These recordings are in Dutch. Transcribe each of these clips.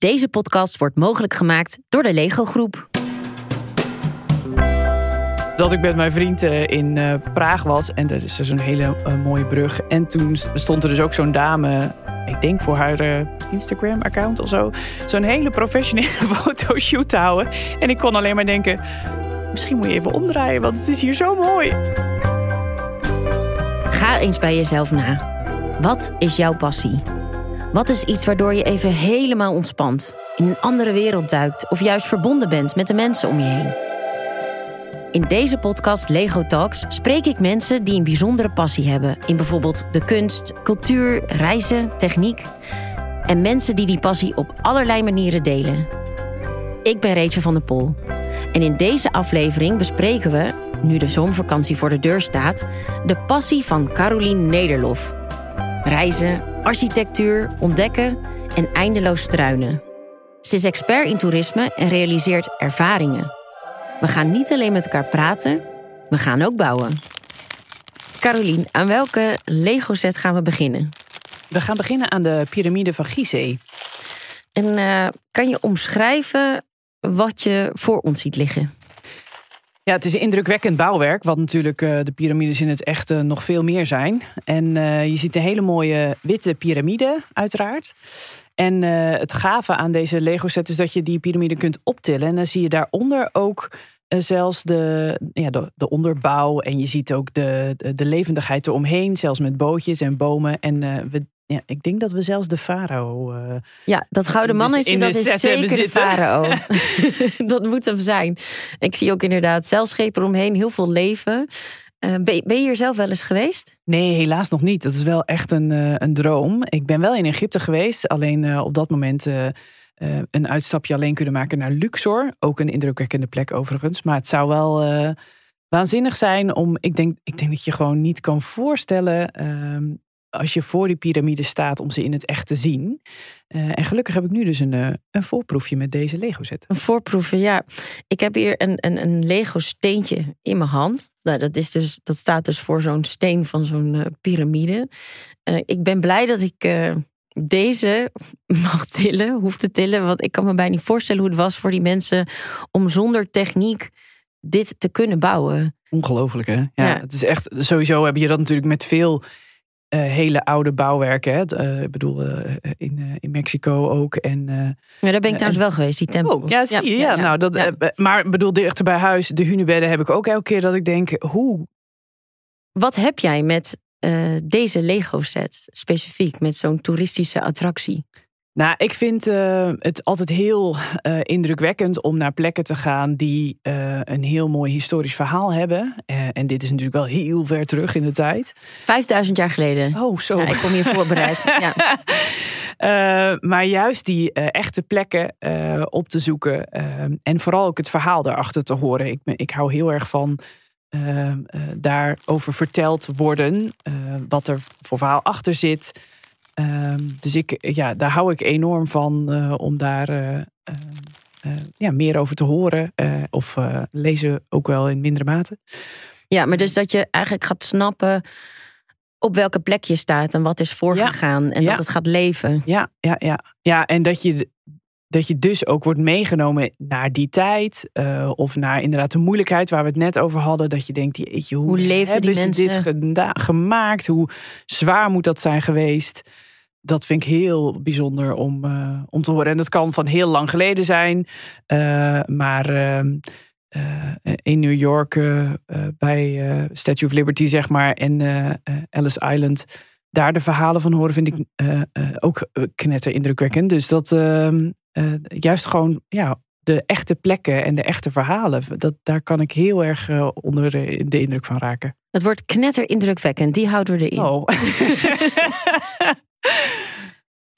Deze podcast wordt mogelijk gemaakt door de Lego Groep. Dat ik met mijn vriend eh, in uh, Praag was en er is dus een hele uh, mooie brug. En toen stond er dus ook zo'n dame, ik denk voor haar Instagram-account of zo, zo'n hele professionele fotoshoot te houden. En ik kon alleen maar denken, misschien moet je even omdraaien, want het is hier zo mooi. Ga eens bij jezelf na. Wat is jouw passie? Wat is iets waardoor je even helemaal ontspant, in een andere wereld duikt of juist verbonden bent met de mensen om je heen? In deze podcast Lego Talks spreek ik mensen die een bijzondere passie hebben in bijvoorbeeld de kunst, cultuur, reizen, techniek. En mensen die die passie op allerlei manieren delen. Ik ben Rachel van der Pol. En in deze aflevering bespreken we, nu de zomervakantie voor de deur staat, de passie van Caroline Nederlof. Reizen, architectuur, ontdekken en eindeloos struinen. Ze is expert in toerisme en realiseert ervaringen. We gaan niet alleen met elkaar praten, we gaan ook bouwen. Carolien, aan welke Lego-set gaan we beginnen? We gaan beginnen aan de piramide van Gizeh. En uh, kan je omschrijven wat je voor ons ziet liggen? Ja, het is een indrukwekkend bouwwerk, wat natuurlijk uh, de piramides in het echte nog veel meer zijn. En uh, je ziet een hele mooie witte piramide, uiteraard. En uh, het gave aan deze Lego-set is dat je die piramide kunt optillen. En dan zie je daaronder ook zelfs de, ja, de, de, onderbouw. En je ziet ook de, de, de levendigheid eromheen, zelfs met bootjes en bomen. En we ja, ik denk dat we zelfs de farao. Uh, ja, dat gouden mannetje, dat is zeker de farao. dat moet hem zijn. Ik zie ook inderdaad zeilschepen omheen, heel veel leven. Uh, ben, ben, je hier zelf wel eens geweest? Nee, helaas nog niet. Dat is wel echt een, uh, een droom. Ik ben wel in Egypte geweest, alleen op dat moment een uitstapje alleen kunnen maken naar Luxor. Ook een indrukwekkende plek overigens. Maar het zou wel waanzinnig zijn om. Ik denk, ik denk dat je gewoon niet kan voorstellen ehm, als je voor die piramide staat om ze in het echt te zien. Uh, en gelukkig heb ik nu dus een, uh, een voorproefje met deze Lego set. Een voorproefje, ja. Ik heb hier een, een, een Lego steentje in mijn hand. Nou, dat, is dus, dat staat dus voor zo'n steen van zo'n uh, piramide. ik ben blij dat ik deze mag tillen, hoef te tillen. Want ik kan me bijna niet voorstellen hoe het was voor die mensen om zonder techniek dit te kunnen bouwen. Ongelooflijk, hè? Ja, ja. Het is echt, sowieso heb je dat natuurlijk met veel uh, hele oude bouwwerken. Hè? Uh, ik bedoel, uh, in, in Mexico ook. En, ja, daar ben ik trouwens wel geweest, die tempel. Oh, ja, zie je. Ja, ja, nou, dat, maar bedoel, dichter bij huis, de hunebedden heb ik ook elke keer dat ik denk, hoe... Wat heb jij met deze Lego-set specifiek, met zo'n toeristische attractie? Nou, ik vind uh, het altijd heel uh, indrukwekkend om naar plekken te gaan die uh, een heel mooi historisch verhaal hebben. en dit is natuurlijk wel heel ver terug in de tijd. Vijfduizend jaar geleden. Oh, zo. Ja, ik kom hier voorbereid. ja. maar juist die echte plekken op te zoeken. en vooral ook het verhaal daarachter te horen. Ik, ik hou heel erg van daarover verteld worden. wat er voor verhaal achter zit. Ehm, dus ik, ja, daar hou ik enorm van uh, om daar uh, uh, ja, meer over te horen. of lezen ook wel in mindere mate. Ja, maar dus dat je eigenlijk gaat snappen op welke plek je staat en wat is voorgegaan. Ja, en dat het gaat leven. Ja, ja, ja. ja en dat je, dat je dus ook wordt meegenomen naar die tijd. of naar inderdaad de moeilijkheid waar we het net over hadden. Dat je denkt, jeetje, hoe, hoe hebben die ze mensen? dit gemaakt? Hoe zwaar moet dat zijn geweest? dat vind ik heel bijzonder om, uh, om te horen. En dat kan van heel lang geleden zijn. Uh, maar uh, in New York bij Statue of Liberty, zeg maar, en Ellis Island, daar de verhalen van horen, vind ik ook knetter indrukwekkend. Dus dat ehm, juist gewoon ja, de echte plekken en de echte verhalen, dat, daar kan ik heel erg onder de, de indruk van raken. Het wordt knetter indrukwekkend, die houden we erin. Oh.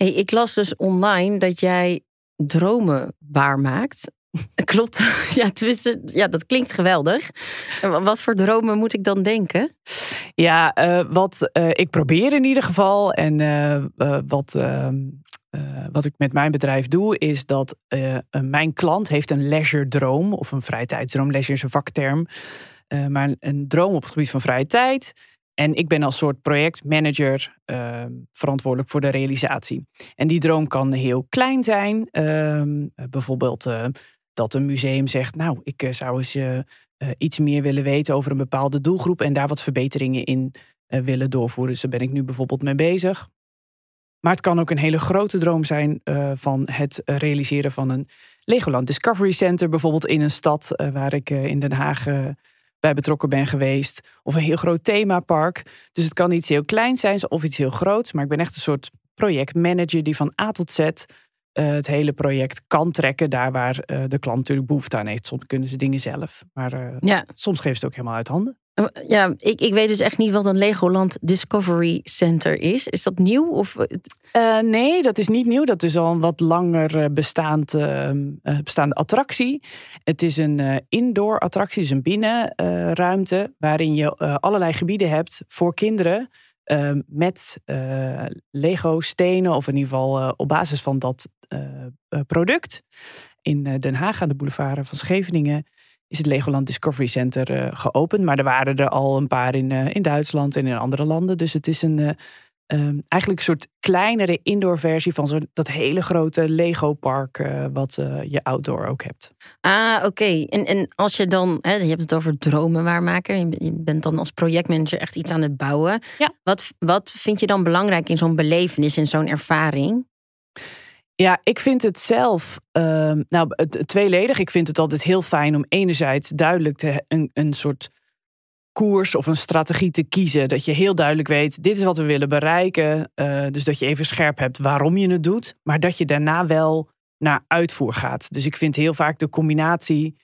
Hey, ik las dus online dat jij dromen waarmaakt. Klopt. Ja, tenminste, ja, dat klinkt geweldig. Wat voor dromen moet ik dan denken? Ja, uh, wat uh, ik probeer in ieder geval. En uh, wat, ehm, wat ik met mijn bedrijf doe, is dat mijn klant heeft een leisure droom of een vrije tijdsdroom. Leisure is een vakterm. maar een, droom op het gebied van vrije tijd En ik ben als soort projectmanager uh, verantwoordelijk voor de realisatie. En die droom kan heel klein zijn. Ehm, bijvoorbeeld uh, dat een museum zegt, nou, ik zou eens iets meer willen weten over een bepaalde doelgroep en daar wat verbeteringen in willen doorvoeren. Dus daar ben ik nu bijvoorbeeld mee bezig. Maar het kan ook een hele grote droom zijn van het realiseren van een Legoland Discovery Center, bijvoorbeeld in een stad waar ik in Den Haag bij betrokken ben geweest. Of een heel groot themapark. Dus het kan iets heel kleins zijn of iets heel groots. Maar ik ben echt een soort projectmanager die van A tot Z het hele project kan trekken. Daar waar de klant natuurlijk behoefte aan heeft. Soms kunnen ze dingen zelf. Maar ja. soms geven ze het ook helemaal uit handen. Ja, ik, ik weet dus echt niet wat een Legoland Discovery Center is. Is dat nieuw? Of... Uh, nee, dat is niet nieuw. Dat is al een wat langer uh, bestaande attractie. Het is een indoor attractie, dus een binnenruimte. waarin je allerlei gebieden hebt voor kinderen. met Lego stenen, of in ieder geval op basis van dat product. In Den Haag aan de boulevard van Scheveningen is het Legoland Discovery Center uh, geopend. Maar er waren er al een paar in, uh, in Duitsland en in andere landen. Dus het is een, uh, um, eigenlijk een soort kleinere indoor versie van zo dat hele grote Lego park wat je outdoor ook hebt. Ah, oké. En, en als je dan, hè, je hebt het over dromen waarmaken. Je bent dan als projectmanager echt iets aan het bouwen. Ja. Wat, wat vind je dan belangrijk in zo'n belevenis, in zo'n ervaring? Ja, ik vind het zelf, uh, nou, het, tweeledig. Ik vind het altijd heel fijn om enerzijds duidelijk te, een, een soort koers of een strategie te kiezen. Dat je heel duidelijk weet, dit is wat we willen bereiken. Uh, dus dat je even scherp hebt waarom je het doet. Maar dat je daarna wel naar uitvoer gaat. Dus ik vind heel vaak de combinatie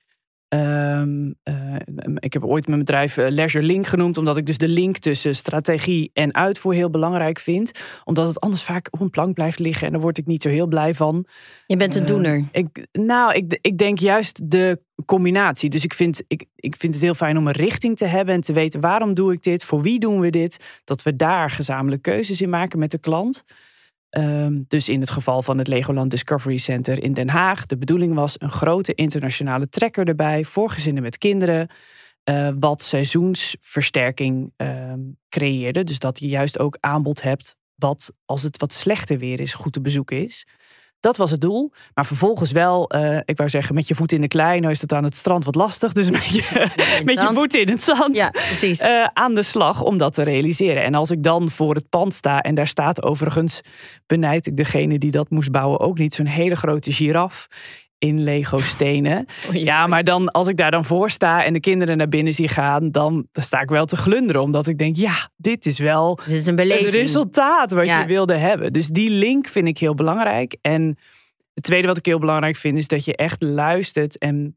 Um, uh, ik heb ooit mijn bedrijf eh, Leisure Link genoemd, omdat ik dus de link tussen strategie en uitvoer heel belangrijk vind. Omdat het anders vaak op een plank blijft liggen en daar word ik niet zo heel blij van. Je bent een uh, doener. Ik, nou, ik, ik denk juist de combinatie. Dus ik vind, ik, ik vind het heel fijn om een richting te hebben en te weten waarom doe ik dit, voor wie doen we dit. Dat we daar gezamenlijk keuzes in maken met de klant. Um, dus in het geval van het Legoland Discovery Center in Den Haag. De bedoeling was een grote internationale trekker erbij voor gezinnen met kinderen. Uh, wat seizoensversterking um, creëerde. Dus dat je juist ook aanbod hebt wat als het wat slechter weer is, goed te bezoeken is. Dat was het doel. Maar vervolgens wel, uh, ik wou zeggen, met je voet in de klei. Nou is het aan het strand wat lastig. Dus met je, met je voet in het zand ja, precies. Uh, aan de slag om dat te realiseren. En als ik dan voor het pand sta en daar staat overigens, benijd ik degene die dat moest bouwen ook niet, zo'n hele grote giraf in Lego stenen. Oh, ja, maar dan als ik daar dan voor sta en de kinderen naar binnen zie gaan, dan, dan sta ik wel te glunderen. Omdat ik denk, ja, dit is wel dit is een het resultaat wat je wilde hebben. Dus die link vind ik heel belangrijk. En het tweede wat ik heel belangrijk vind, is dat je echt luistert en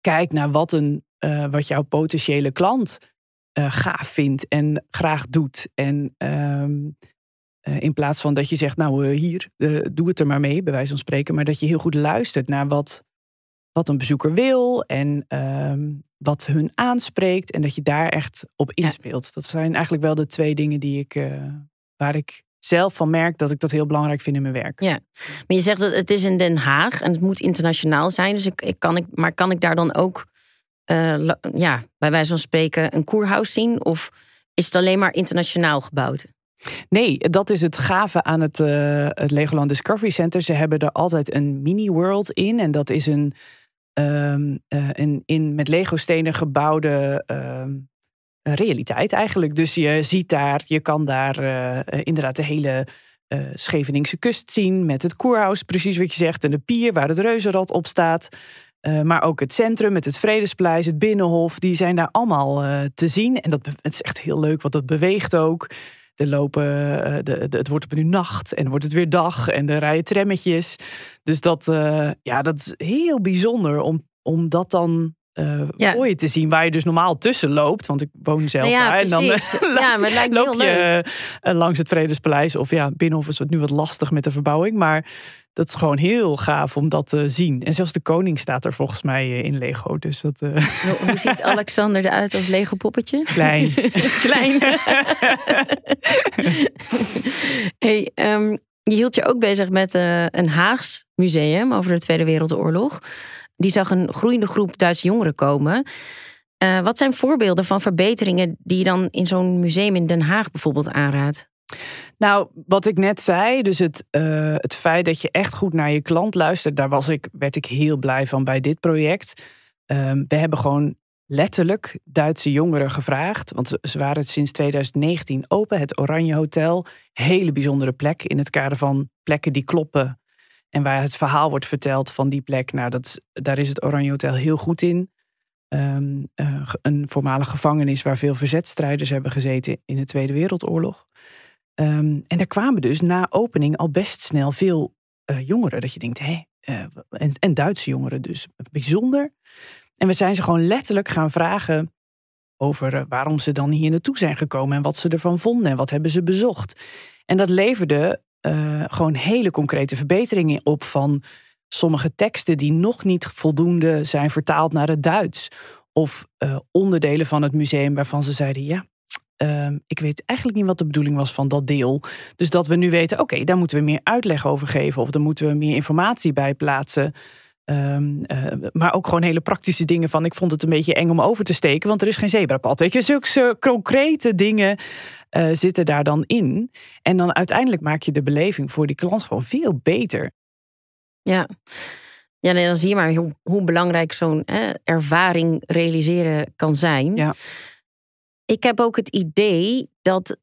kijkt naar wat, een, uh, wat jouw potentiële klant uh, gaaf vindt en graag doet. En um, uh, in plaats van dat je zegt, nou hier, doe het er maar mee, bij wijze van spreken. Maar dat je heel goed luistert naar wat, wat een bezoeker wil en um, wat hun aanspreekt. En dat je daar echt op inspeelt. Dat zijn eigenlijk wel de twee dingen die ik, waar ik zelf van merk dat ik dat heel belangrijk vind in mijn werk. Ja, maar je zegt dat het is in Den Haag en het moet internationaal zijn. Dus ik, ik kan ik, maar kan ik daar dan ook, uh, ja, bij wijze van spreken, een koerhuis zien? Of is het alleen maar internationaal gebouwd? Nee, dat is het gave aan het, uh, het Legoland Discovery Center. Ze hebben er altijd een mini-world in. En dat is een, um, uh, een in met Lego-stenen gebouwde um, realiteit eigenlijk. Dus je ziet daar, je kan daar uh, inderdaad de hele Scheveningse kust zien met het koerhuis, precies wat je zegt, en de pier waar het reuzenrad op staat. Maar ook het centrum met het Vredespleis, het Binnenhof, die zijn daar allemaal te zien. En dat het is echt heel leuk, want dat beweegt ook. Er lopen, de, de, het wordt op nu nacht en wordt het weer dag en er rijden trammetjes. Dus dat, ja, dat is heel bijzonder om, om dat dan uh, ja. te zien waar je dus normaal tussen loopt. Want ik woon zelf nou ja, daar. En dan ja, maar het lijkt loop je leuk. Uh, langs het Vredespaleis. Of ja, Binnenhof is het nu wat lastig met de verbouwing. Maar dat is gewoon heel gaaf om dat te zien. En zelfs de koning staat er volgens mij in Lego. Dus dat, hoe, hoe ziet Alexander eruit als Lego poppetje? Klein. Klein. hey, um, je hield je ook bezig met een Haags museum over de Tweede Wereldoorlog. Die zag een groeiende groep Duitse jongeren komen. wat zijn voorbeelden van verbeteringen die je dan in zo'n museum in Den Haag bijvoorbeeld aanraadt? Nou, wat ik net zei, dus het, uh, het feit dat je echt goed naar je klant luistert, daar was ik, werd ik heel blij van bij dit project. Um, we hebben gewoon letterlijk Duitse jongeren gevraagd, want ze waren sinds 2019 open, het Oranje Hotel. Hele bijzondere plek in het kader van plekken die kloppen. En waar het verhaal wordt verteld van die plek, nou, dat, daar is het Oranje Hotel heel goed in. Um, uh, een voormalige gevangenis waar veel verzetstrijders hebben gezeten in de Tweede Wereldoorlog. Um, en daar kwamen dus na opening al best snel veel uh, jongeren. Dat je denkt, hé, uh, en, en Duitse jongeren dus. Bijzonder. En we zijn ze gewoon letterlijk gaan vragen over waarom ze dan hier naartoe zijn gekomen en wat ze ervan vonden en wat hebben ze bezocht. En dat leverde gewoon hele concrete verbeteringen op van sommige teksten die nog niet voldoende zijn vertaald naar het Duits. Of onderdelen van het museum waarvan ze zeiden, ja, Ehm, ik weet eigenlijk niet wat de bedoeling was van dat deel. Dus dat we nu weten, oké, daar moeten we meer uitleg over geven. Of daar moeten we meer informatie bij plaatsen. Ehm, eh, maar ook gewoon hele praktische dingen van... ik vond het een beetje eng om over te steken, want er is geen zebrapad. Weet je, zulke concrete dingen uh, zitten daar dan in. En dan uiteindelijk maak je de beleving voor die klant gewoon veel beter. Ja, ja nee, dan zie je maar hoe, hoe belangrijk zo'n ervaring realiseren kan zijn. Ja ik heb ook het idee dat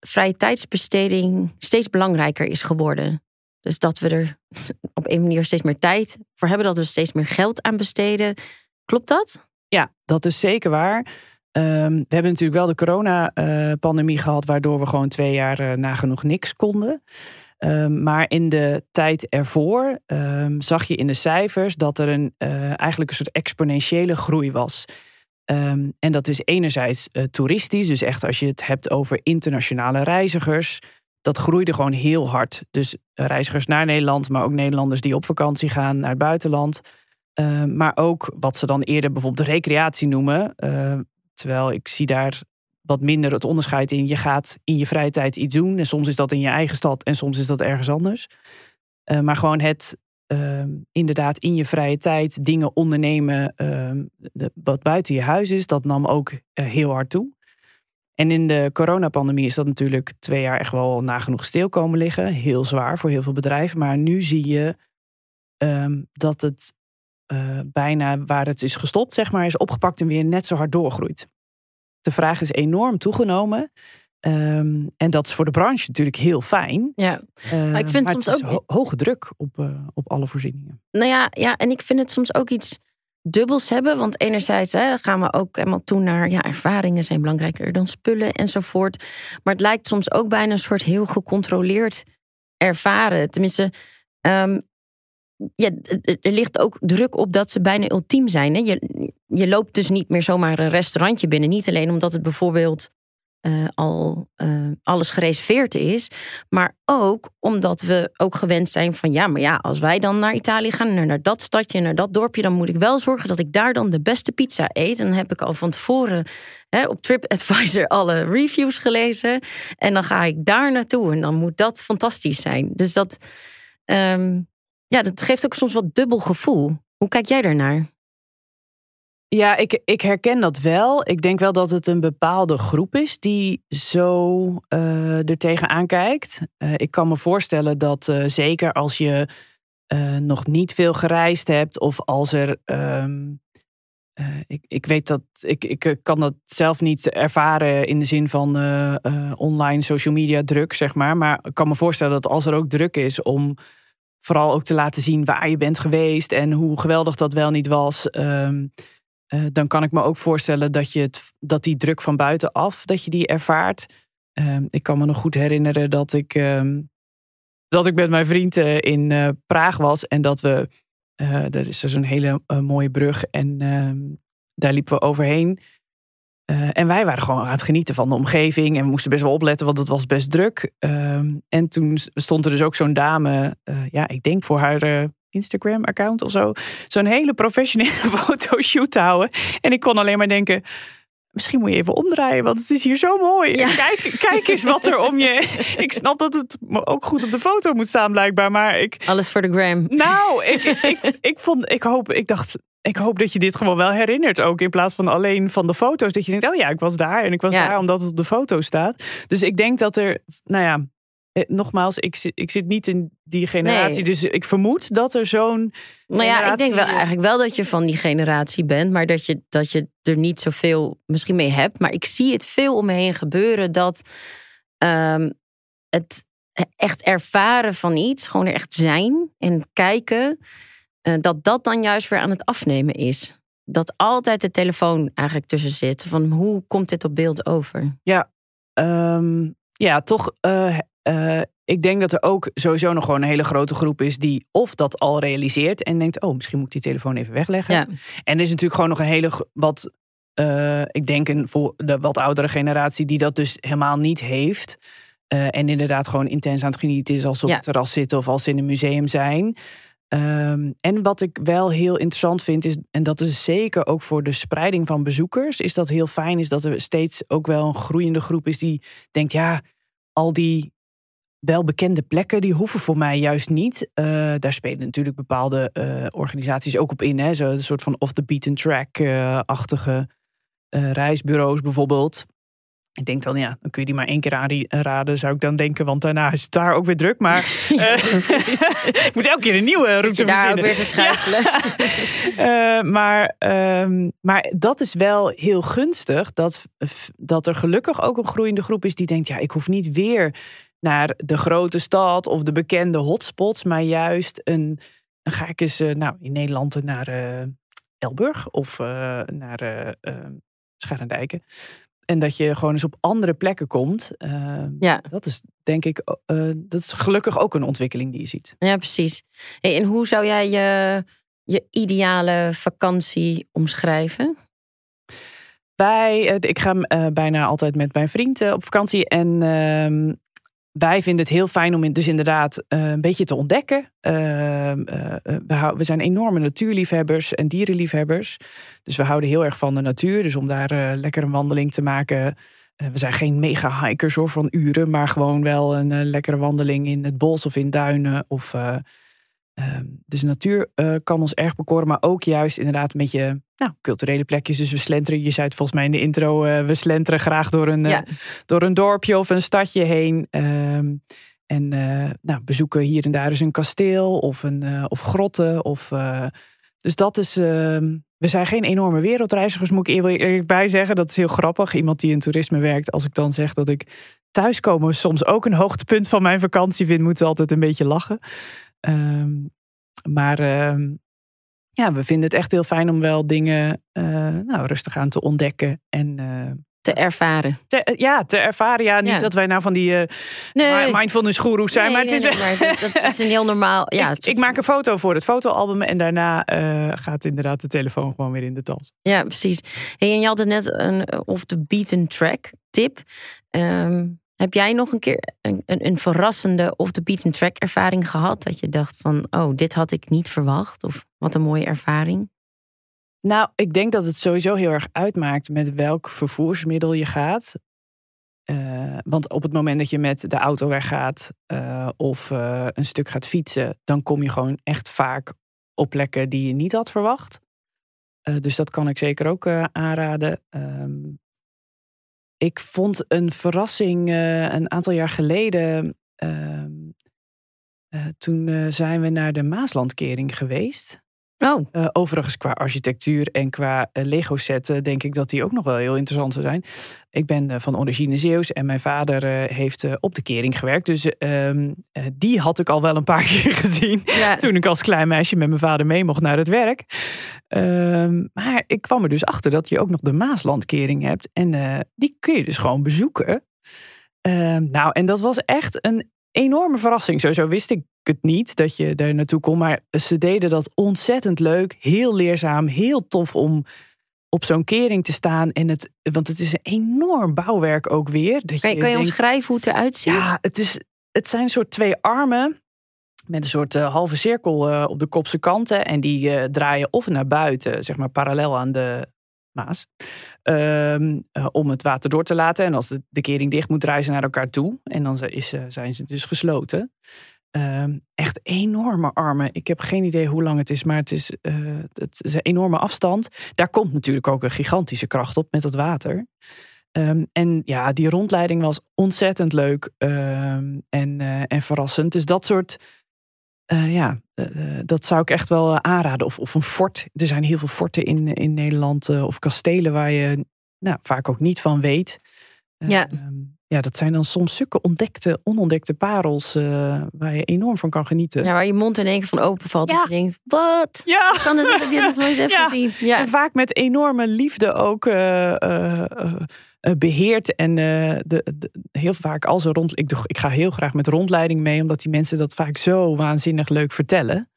vrije tijdsbesteding steeds belangrijker is geworden. Dus dat we er op een manier steeds meer tijd voor hebben, dat we steeds meer geld aan besteden. Klopt dat? Ja, dat is zeker waar. Ehm, we hebben natuurlijk wel de coronapandemie gehad, waardoor we gewoon twee jaar uh, nagenoeg niks konden. Ehm, maar in de tijd ervoor ehm, zag je in de cijfers dat er een, uh, eigenlijk een soort exponentiële groei was. En dat is enerzijds uh, toeristisch, dus echt als je het hebt over internationale reizigers. Dat groeide gewoon heel hard. Dus uh, reizigers naar Nederland, maar ook Nederlanders die op vakantie gaan naar het buitenland. Uh, maar ook wat ze dan eerder bijvoorbeeld de recreatie noemen. terwijl ik zie daar wat minder het onderscheid in. Je gaat in je vrije tijd iets doen. En soms is dat in je eigen stad en soms is dat ergens anders. maar gewoon het Ehm, inderdaad in je vrije tijd dingen ondernemen uh, wat buiten je huis is, dat nam ook uh, heel hard toe. En in de coronapandemie is dat natuurlijk twee jaar echt wel nagenoeg stil komen liggen. Heel zwaar voor heel veel bedrijven. Maar nu zie je um, dat het uh, bijna waar het is gestopt, zeg maar, is opgepakt en weer net zo hard doorgroeit. De vraag is enorm toegenomen. Um, en dat is voor de branche natuurlijk heel fijn. Ja, uh, maar ik vind maar soms ook hoge druk op, uh, op alle voorzieningen. Nou ja, ja, en ik vind het soms ook iets dubbels hebben. Want enerzijds hè, gaan we ook helemaal toe naar ja, ervaringen zijn belangrijker dan spullen enzovoort. Maar het lijkt soms ook bijna een soort heel gecontroleerd ervaren. Tenminste, um, ja, er ligt ook druk op dat ze bijna ultiem zijn. Hè? Je, je loopt dus niet meer zomaar een restaurantje binnen. Niet alleen omdat het bijvoorbeeld uh, al uh, alles gereserveerd is. Maar ook omdat we ook gewend zijn van ja, maar ja, als wij dan naar Italië gaan, naar, dat stadje, naar dat dorpje, dan moet ik wel zorgen dat ik daar dan de beste pizza eet. En dan heb ik al van tevoren hè, op TripAdvisor alle reviews gelezen. En dan ga ik daar naartoe en dan moet dat fantastisch zijn. Dus dat, um, ja, dat geeft ook soms wat dubbel gevoel. Hoe kijk jij daarnaar? Ja, ik, ik herken dat wel. Ik denk wel dat het een bepaalde groep is die zo uh, er tegenaan kijkt. Uh, ik kan me voorstellen dat uh, zeker als je nog niet veel gereisd hebt of als er. Um, ik, ik weet dat ik, ik kan dat zelf niet ervaren in de zin van online social media druk, zeg maar. Maar ik kan me voorstellen dat als er ook druk is om vooral ook te laten zien waar je bent geweest en hoe geweldig dat wel niet was. Um, uh, dan kan ik me ook voorstellen dat, je het, dat die druk van buitenaf, dat je die ervaart. Uh, ik kan me nog goed herinneren dat ik, uh, dat ik met mijn vriend eh, in uh, Praag was. En dat we, er is dus een hele mooie brug en ehm, daar liepen we overheen. en wij waren gewoon aan het genieten van de omgeving. En we moesten best wel opletten, want het was best druk. Ehm, en toen stond er dus ook zo'n dame, ja, ik denk voor haar Instagram-account of zo. Zo'n hele professionele fotoshoot houden. En ik kon alleen maar denken. misschien moet je even omdraaien, want het is hier zo mooi. Kijk, kijk eens wat er om je. Ik snap dat het ook goed op de foto moet staan, blijkbaar. Maar ik. Alles voor de gram. Nou, ik, ik, ik, vond, ik hoop, ik dacht, ik hoop dat je dit gewoon wel herinnert. Ook in plaats van alleen van de foto's. Dat je denkt, oh ja, ik was daar en ik was daar omdat het op de foto staat. Dus ik denk dat er, nou ja, eh, nogmaals, ik, ik zit niet in die generatie. Dus ik vermoed dat er zo'n. Nou ja, ik denk wel eigenlijk wel dat je van die generatie bent, maar dat je, dat je er niet zoveel misschien mee hebt. Maar ik zie het veel om me heen gebeuren dat um, het echt ervaren van iets, gewoon er echt zijn en kijken, uh, dat dat dan juist weer aan het afnemen is. Dat altijd de telefoon eigenlijk tussen zit. Van hoe komt dit op beeld over? Ja, um, ja toch uh, uh, ik denk dat er ook sowieso nog gewoon een hele grote groep is die of dat al realiseert en denkt: oh, misschien moet ik die telefoon even wegleggen. Ja. En er is natuurlijk gewoon nog een hele wat, uh, ik denk een voor de wat oudere generatie die dat dus helemaal niet heeft. Uh, en inderdaad gewoon intens aan het genieten is als ze op het terras zitten of als ze in een museum zijn. Um, en wat ik wel heel interessant vind, is, en dat is zeker ook voor de spreiding van bezoekers, is dat heel fijn is dat er steeds ook wel een groeiende groep is die denkt: ja, al die wel bekende plekken, die hoeven voor mij juist niet. Uh, daar spelen natuurlijk bepaalde uh, organisaties ook op in. Hè? Zo, een soort van off-the-beaten-track-achtige uh, reisbureaus bijvoorbeeld. Ik denk dan, ja, dan kun je die maar één keer aanraden, zou ik dan denken. Want daarna is het daar ook weer druk. Maar ja, ik moet elke keer een nieuwe route je daar ook weer te schuifelen. Ja. maar, um, maar dat is wel heel gunstig. Dat, dat er gelukkig ook een groeiende groep is die denkt... ja, ik hoef niet weer naar de grote stad of de bekende hotspots, maar juist een. Dan ga ik eens uh, nou, in Nederland naar uh, Elburg of uh, naar Scharendijken. En dat je gewoon eens op andere plekken komt. ja. Dat is denk ik, dat is gelukkig ook een ontwikkeling die je ziet. Ja, precies. Hey, en hoe zou jij je, je ideale vakantie omschrijven? Wij, ik ga bijna altijd met mijn vriend op vakantie. En ehm, wij vinden het heel fijn om dus inderdaad uh, een beetje te ontdekken. Uh, we, we, zijn enorme natuurliefhebbers en dierenliefhebbers. Dus we houden heel erg van de natuur. Dus om daar lekker een wandeling te maken. we zijn geen mega hikers hoor van uren, maar gewoon wel een lekkere wandeling in het bos of in duinen of Ehm, dus natuur uh, kan ons erg bekoren, maar ook juist inderdaad een beetje nou, culturele plekjes. Dus we slenteren, je zei het volgens mij in de intro, uh, we slenteren graag door een, uh, door een dorpje of een stadje heen. Um, en nou, bezoeken hier en daar eens een kasteel of, een, of grotten. Of, dus dat is. Ehm, we zijn geen enorme wereldreizigers, moet ik eerlijk bij zeggen. Dat is heel grappig. Iemand die in toerisme werkt, als ik dan zeg dat ik thuiskomen soms ook een hoogtepunt van mijn vakantie vind, moeten we altijd een beetje lachen. Um, maar uh, ja, we vinden het echt heel fijn om wel dingen uh, nou, rustig aan te ontdekken. En, uh, te ervaren. Te, eh, ja, te ervaren. Ja, niet ja. dat wij nou van die uh, nee. mindfulness goeroes zijn. Nee, maar het nee, is, maar dat, dat, is een heel normaal... Ja, ik, ik, maak een foto voor het fotoalbum en daarna uh, gaat inderdaad de telefoon gewoon weer in de tas. Ja, precies. Hey, en je had het net een of the beaten track tip. Um, heb jij nog een keer een, een, een verrassende of de beaten track ervaring gehad? Dat je dacht van, oh, dit had ik niet verwacht. Of wat een mooie ervaring. Nou, ik denk dat het sowieso heel erg uitmaakt met welk vervoersmiddel je gaat. Uh, want op het moment dat je met de auto weggaat uh, of uh, een stuk gaat fietsen, dan kom je gewoon echt vaak op plekken die je niet had verwacht. dus dat kan ik zeker ook aanraden. Um, ik vond een verrassing uh, een aantal jaar geleden. Uh, uh, toen eh, zijn we naar de Maaslandkering geweest. Oh. Uh, overigens, qua architectuur en qua uh, Lego-set denk ik dat die ook nog wel heel interessant zijn. Ik ben uh, van origine Zeeuws en mijn vader heeft op de kering gewerkt. Dus ehm, die had ik al wel een paar keer gezien. Ja. Toen ik als klein meisje met mijn vader mee mocht naar het werk. Ehm, maar ik kwam er dus achter dat je ook nog de Maaslandkering hebt. En die kun je dus gewoon bezoeken. Ehm, nou, en dat was echt een enorme verrassing. Sowieso wist ik het niet dat je daar naartoe kon. Maar ze deden dat ontzettend leuk. Heel leerzaam. Heel tof om op zo'n kering te staan. En het, want het is een enorm bouwwerk ook weer. Dat kan je, kan je omschrijven hoe het eruit ziet? Ja, het, is, het zijn soort twee armen. Met een soort uh, halve cirkel uh, op de kopse kanten. En die uh, draaien of naar buiten, zeg maar parallel aan de, Maas. Ehm, om het water door te laten. En als de, de kering dicht moet, draaien ze naar elkaar toe. En dan is, zijn ze dus gesloten. Ehm, echt enorme armen. Ik heb geen idee hoe lang het is, maar het is, het is een enorme afstand. Daar komt natuurlijk ook een gigantische kracht op met het water. Ehm, en ja, die rondleiding was ontzettend leuk en, en verrassend. Dus dat soort uh, ja, dat zou ik echt wel aanraden. Of, of een fort. Er zijn heel veel forten in, in Nederland. Of kastelen waar je nou, vaak ook niet van weet. Ja. Ja, dat zijn dan soms zulke ontdekte, onontdekte parels waar je enorm van kan genieten. Ja, waar je mond in één keer van open valt. Ja. En je denkt, wat? Ja. Kan het ik dit nog nooit heb ja. gezien? Ja. En vaak met enorme liefde ook uh, beheert. En uh, de, heel vaak als er rond. Ik, ik ga heel graag met rondleiding mee, omdat die mensen dat vaak zo waanzinnig leuk vertellen.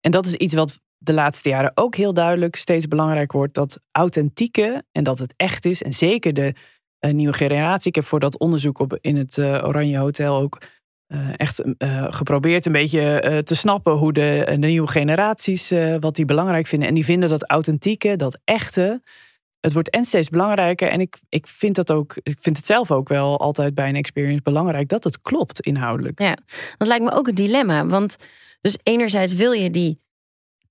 En dat is iets wat de laatste jaren ook heel duidelijk steeds belangrijk wordt: dat authentieke en dat het echt is. En zeker de uh, nieuwe generatie. Ik heb voor dat onderzoek op, in het Oranje Hotel ook. echt geprobeerd een beetje te snappen hoe de, de nieuwe generaties wat die belangrijk vinden. En die vinden dat authentieke, dat echte, het wordt en steeds belangrijker. En ik, ik vind dat ook, ik vind het zelf ook wel altijd bij een experience belangrijk dat het klopt inhoudelijk. Ja, dat lijkt me ook een dilemma. Want dus enerzijds wil je die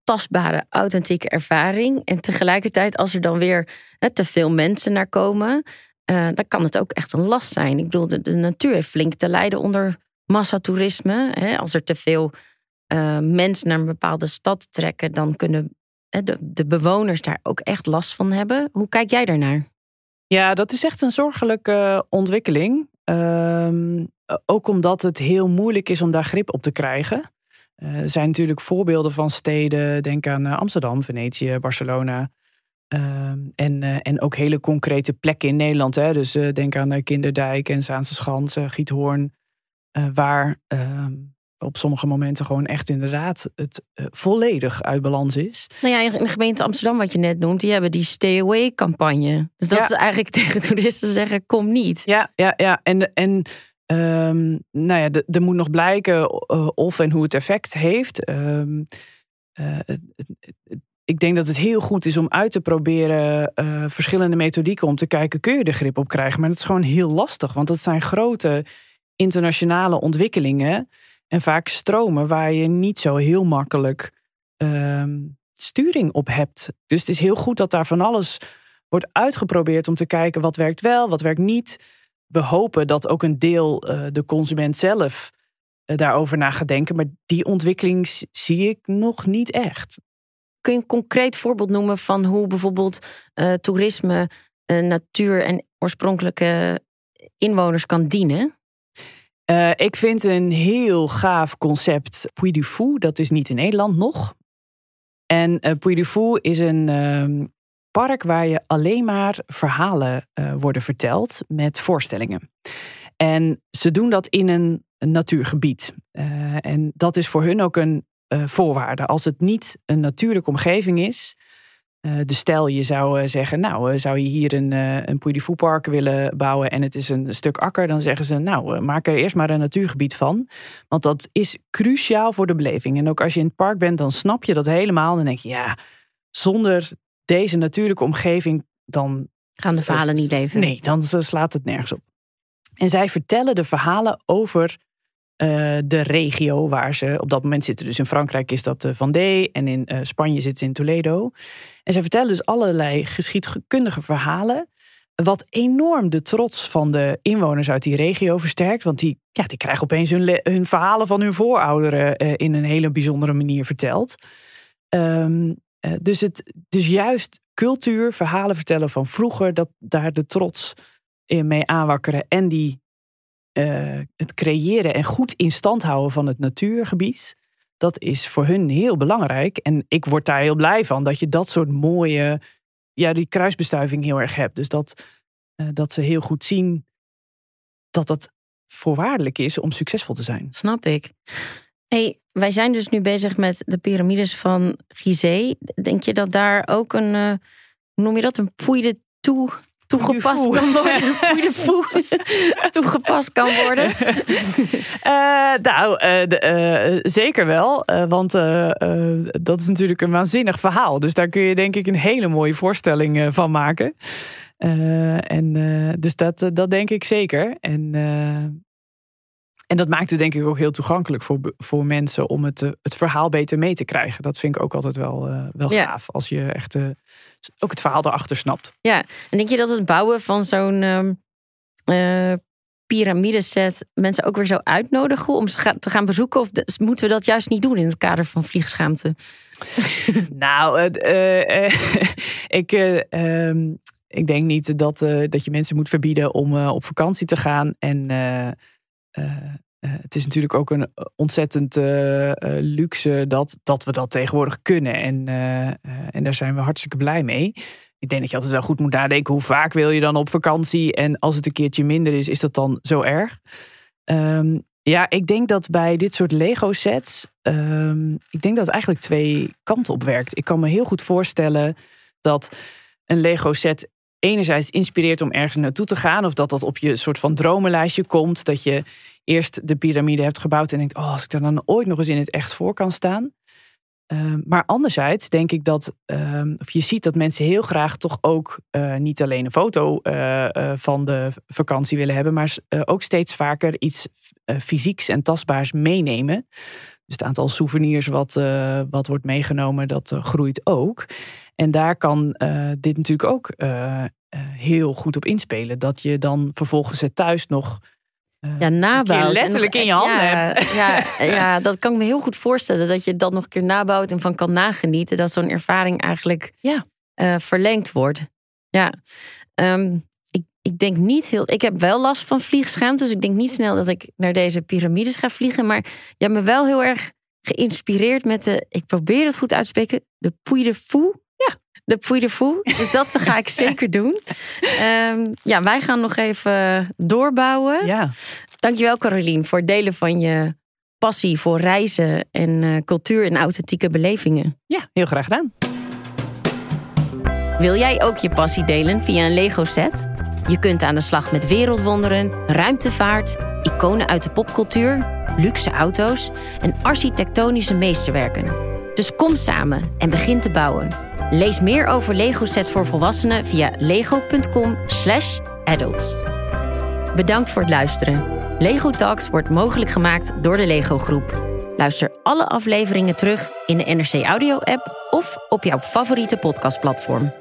tastbare, authentieke ervaring. En tegelijkertijd, als er dan weer hè, te veel mensen naar komen, uh, dan kan het ook echt een last zijn. Ik bedoel, de, natuur heeft flink te lijden onder massatoerisme. Hè. Als er te veel uh, mensen naar een bepaalde stad trekken, dan kunnen de, bewoners daar ook echt last van hebben. Hoe kijk jij daarnaar? Ja, dat is echt een zorgelijke ontwikkeling. Ehm, ook omdat het heel moeilijk is om daar grip op te krijgen. Er zijn natuurlijk voorbeelden van steden, denk aan eh, Amsterdam, Venetië, Barcelona. Ehm, en, uh, en ook hele concrete plekken in Nederland. Hè? Dus denk aan Kinderdijk en Zaanse Schans, Giethoorn. waar ehm, op sommige momenten gewoon echt inderdaad het volledig uit balans is. Nou ja, in de gemeente Amsterdam, wat je net noemt, die hebben die stay away campagne. Dus dat is eigenlijk tegen toeristen zeggen: kom niet. Ja, ja, ja. En, en um, nou ja, er moet nog blijken of en hoe het effect heeft. Um, uh, ik denk dat het heel goed is om uit te proberen verschillende methodieken om te kijken, kun je de grip op krijgen. Maar dat is gewoon heel lastig, want dat zijn grote internationale ontwikkelingen. En vaak stromen waar je niet zo heel makkelijk uh, sturing op hebt. Dus het is heel goed dat daar van alles wordt uitgeprobeerd om te kijken wat werkt wel, wat werkt niet. We hopen dat ook een deel uh, de consument zelf uh, daarover na gaat denken. Maar die ontwikkeling zie ik nog niet echt. Kun je een concreet voorbeeld noemen van hoe bijvoorbeeld uh, toerisme, natuur en oorspronkelijke inwoners kan dienen? Uh, ik vind een heel gaaf concept Puy du Fou. Dat is niet in Nederland nog. En uh, Puy du Fou is een uh, park waar je alleen maar verhalen uh, worden verteld met voorstellingen. En ze doen dat in een, een natuurgebied. en dat is voor hun ook een voorwaarde. Als het niet een natuurlijke omgeving is, uh, dus stel je zou uh, zeggen, nou, zou je hier een, een Puy park willen bouwen en het is een stuk akker, dan zeggen ze, nou, maak er eerst maar een natuurgebied van. Want dat is cruciaal voor de beleving. En ook als je in het park bent, dan snap je dat helemaal. Dan denk je, ja, zonder deze natuurlijke omgeving, dan... Gaan de verhalen niet leven. Nee, dan slaat het nergens op. En zij vertellen de verhalen over uh, de regio waar ze op dat moment zitten. Dus in Frankrijk is dat uh, Vendée en in uh, Spanje zitten ze in Toledo. En ze vertellen dus allerlei geschiedkundige verhalen. Wat enorm de trots van de inwoners uit die regio versterkt. Want die, ja, die krijgen opeens hun, hun verhalen van hun voorouderen in een hele bijzondere manier verteld. Um, dus, het, dus juist cultuur, verhalen vertellen van vroeger, dat daar de trots in mee aanwakkeren. En die uh, het creëren en goed in stand houden van het natuurgebied. Dat is voor hun heel belangrijk. En ik word daar heel blij van dat je dat soort mooie, ja, die kruisbestuiving heel erg hebt. Dus dat, uh, dat ze heel goed zien dat dat voorwaardelijk is om succesvol te zijn. Snap ik. Hey, wij zijn dus nu bezig met de piramides van Gizeh. Denk je dat daar ook een, uh, hoe noem je dat, een Puy de Toe toegepast kan worden. toegepast kan worden. Uh, nou, uh, zeker wel. want dat is natuurlijk een waanzinnig verhaal. Dus daar kun je denk ik een hele mooie voorstelling van maken. en dus dat, dat denk ik zeker. En en dat maakt het denk ik ook heel toegankelijk voor, voor mensen om het, het verhaal beter mee te krijgen. Dat vind ik ook altijd wel, uh, wel gaaf. Als je echt ook het verhaal erachter snapt. Ja, en denk je dat het bouwen van zo'n uh, piramideset mensen ook weer zou uitnodigen om ze te gaan bezoeken? Of moeten we dat juist niet doen in het kader van vliegschaamte? nou, ik. Ehm, ik denk niet dat, dat je mensen moet verbieden om op vakantie te gaan. En het is natuurlijk ook een ontzettend luxe dat, dat we dat tegenwoordig kunnen. En, en daar zijn we hartstikke blij mee ik denk dat je altijd wel goed moet nadenken. Hoe vaak wil je dan op vakantie? En als het een keertje minder is, is dat dan zo erg? Ehm, ja, ik denk dat bij dit soort Lego sets. Um, ik denk dat het eigenlijk twee kanten op werkt. Ik kan me heel goed voorstellen dat een Lego set enerzijds inspireert om ergens naartoe te gaan. Of dat dat op je soort van dromenlijstje komt. Dat je eerst de piramide hebt gebouwd en denkt: oh, als ik daar dan ooit nog eens in het echt voor kan staan. Ehm, maar anderzijds denk ik dat, ehm, of je ziet dat mensen heel graag toch ook eh, niet alleen een foto eh, eh, van de vakantie willen hebben, maar ook steeds vaker iets fysieks en tastbaars meenemen. Dus het aantal souvenirs wat, wat wordt meegenomen, dat groeit ook. En daar kan dit natuurlijk ook heel goed op inspelen. Dat je dan vervolgens het thuis nog ja, nabouwt. letterlijk in je handen hebt. Ja, ja, dat kan ik me heel goed voorstellen. Dat je dat nog een keer nabouwt en van kan nagenieten. Dat zo'n ervaring eigenlijk ja. Uh, verlengd wordt. Ja, ehm, ik, ik denk niet heel. Ik heb wel last van vliegschaamte. Dus ik denk niet snel dat ik naar deze piramides ga vliegen. Maar je hebt me wel heel erg geïnspireerd met de. Ik probeer het goed uit te spreken. De Puy de Fou de Puy de Fou. Dus dat ga ik zeker doen. Um, ja, wij gaan nog even doorbouwen. Ja. Dankjewel Caroline voor het delen van je passie voor reizen en uh, cultuur en authentieke belevingen. Ja, heel graag gedaan. Wil jij ook je passie delen via een Lego set? Je kunt aan de slag met wereldwonderen, ruimtevaart, iconen uit de popcultuur, luxe auto's en architectonische meesterwerken. Dus kom samen en begin te bouwen. Lees meer over Lego sets voor volwassenen via lego.com/adults. Bedankt voor het luisteren. Lego Talks wordt mogelijk gemaakt door de Lego Groep. Luister alle afleveringen terug in de NRC Audio app of op jouw favoriete podcastplatform.